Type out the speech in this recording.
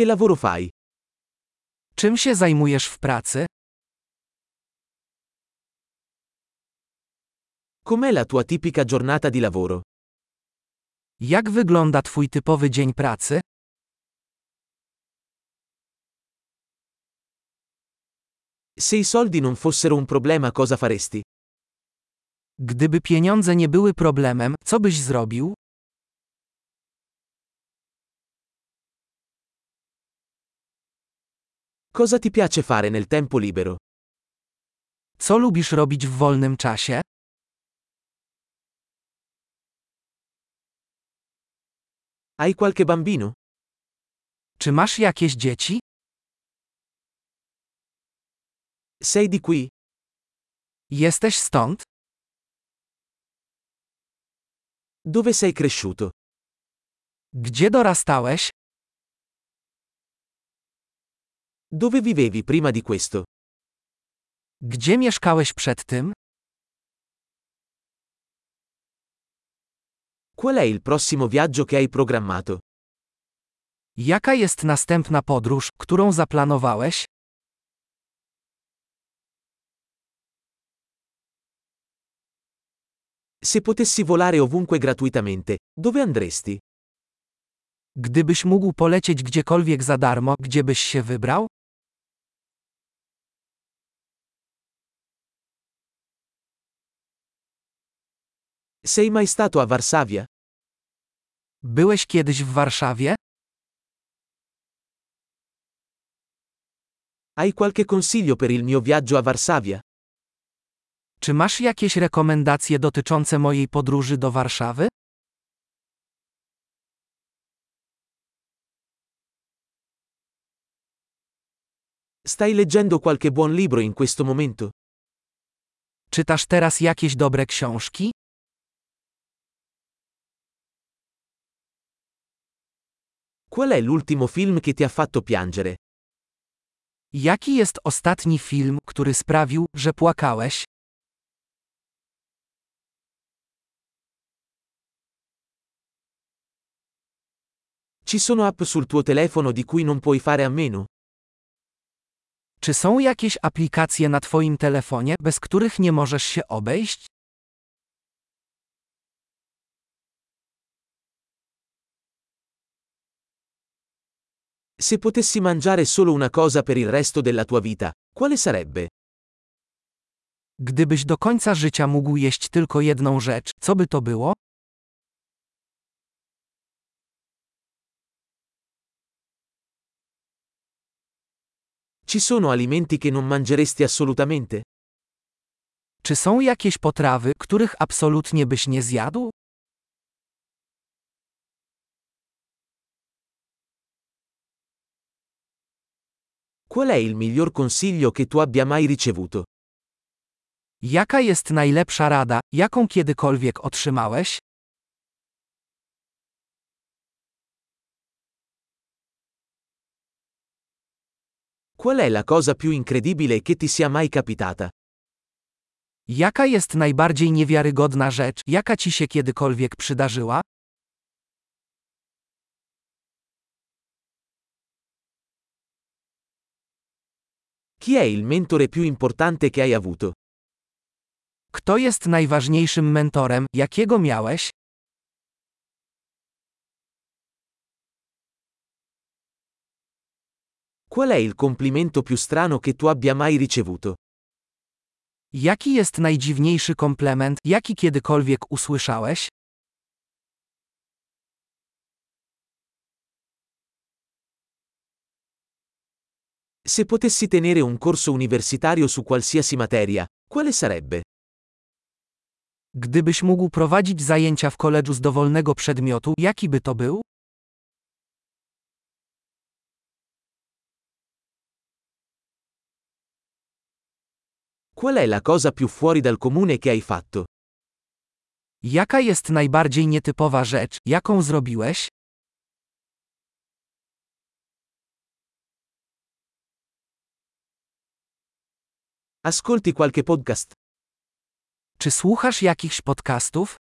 Che lavoro fai? Czym się zajmujesz w pracy? Com'è la tua tipica giornata di lavoro? Jak wygląda Twój typowy dzień pracy? Se i soldi non fossero un problema cosa faresti? Gdyby pieniądze nie były problemem, co byś zrobił? Cosa ti piace fare nel tempo libero? Co lubisz robić w wolnym czasie? Hai qualche bambino? Czy masz jakieś dzieci? Sei di qui? Jesteś stąd? Dove sei cresciuto? Gdzie dorastałeś? Dove vivevi prima di questo? Gdzie mieszkałeś przed tym? Qual è il prossimo viaggio che hai programmato? Jaka jest następna podróż, którą zaplanowałeś? Se potessi volare ovunque gratuitamente, dove andresti? Gdybyś mógł polecieć gdziekolwiek za darmo, gdzie byś się wybrał? Sei mai stato a Varsavia? Byłeś kiedyś w Warszawie? Hai qualche consiglio per il mio viaggio a Varsavia? Czy masz jakieś rekomendacje dotyczące mojej podróży do Warszawy? Stai leggendo qualche buon libro in questo momento? Czytasz teraz jakieś dobre książki? Qual è l'ultimo film che ti ha fatto piangere? Jaki jest ostatni film, który sprawił, że płakałeś? Ci sono app sul tuo telefono di cui non puoi fare a meno? Czy są jakieś aplikacje na Twoim telefonie, bez których nie możesz się obejść? Se potessi mangiare solo una cosa per il resto della tua vita, quale sarebbe? Gdybyś do końca życia mógł jeść tylko jedną rzecz, co by to było? Ci sono alimenti che non mangeresti assolutamente? Czy są jakieś potrawy, których absolutnie byś nie zjadł? Qual è il miglior consiglio che tu abbia mai ricevuto? Jaka jest najlepsza rada, jaką kiedykolwiek otrzymałeś? Qual è la cosa più incredibile che ti sia mai capitata? Jaka jest najbardziej niewiarygodna rzecz, jaka ci się kiedykolwiek przydarzyła? Chi è il mentore più importante che hai avuto? Kto jest najważniejszym mentorem, jakiego miałeś? Qual è il complimento più strano che tu abbia mai ricevuto? Jaki jest najdziwniejszy komplement, jaki kiedykolwiek usłyszałeś? Se potessi tenere un corso universitario su qualsiasi materia, quale sarebbe? Gdybyś mógł prowadzić zajęcia w koledżu z dowolnego przedmiotu, jaki by to był? Qual è la cosa più fuori dal comune che hai fatto? Jaka jest najbardziej nietypowa rzecz, jaką zrobiłeś? Ascolti qualche podcast? Czy słuchasz jakichś podcastów?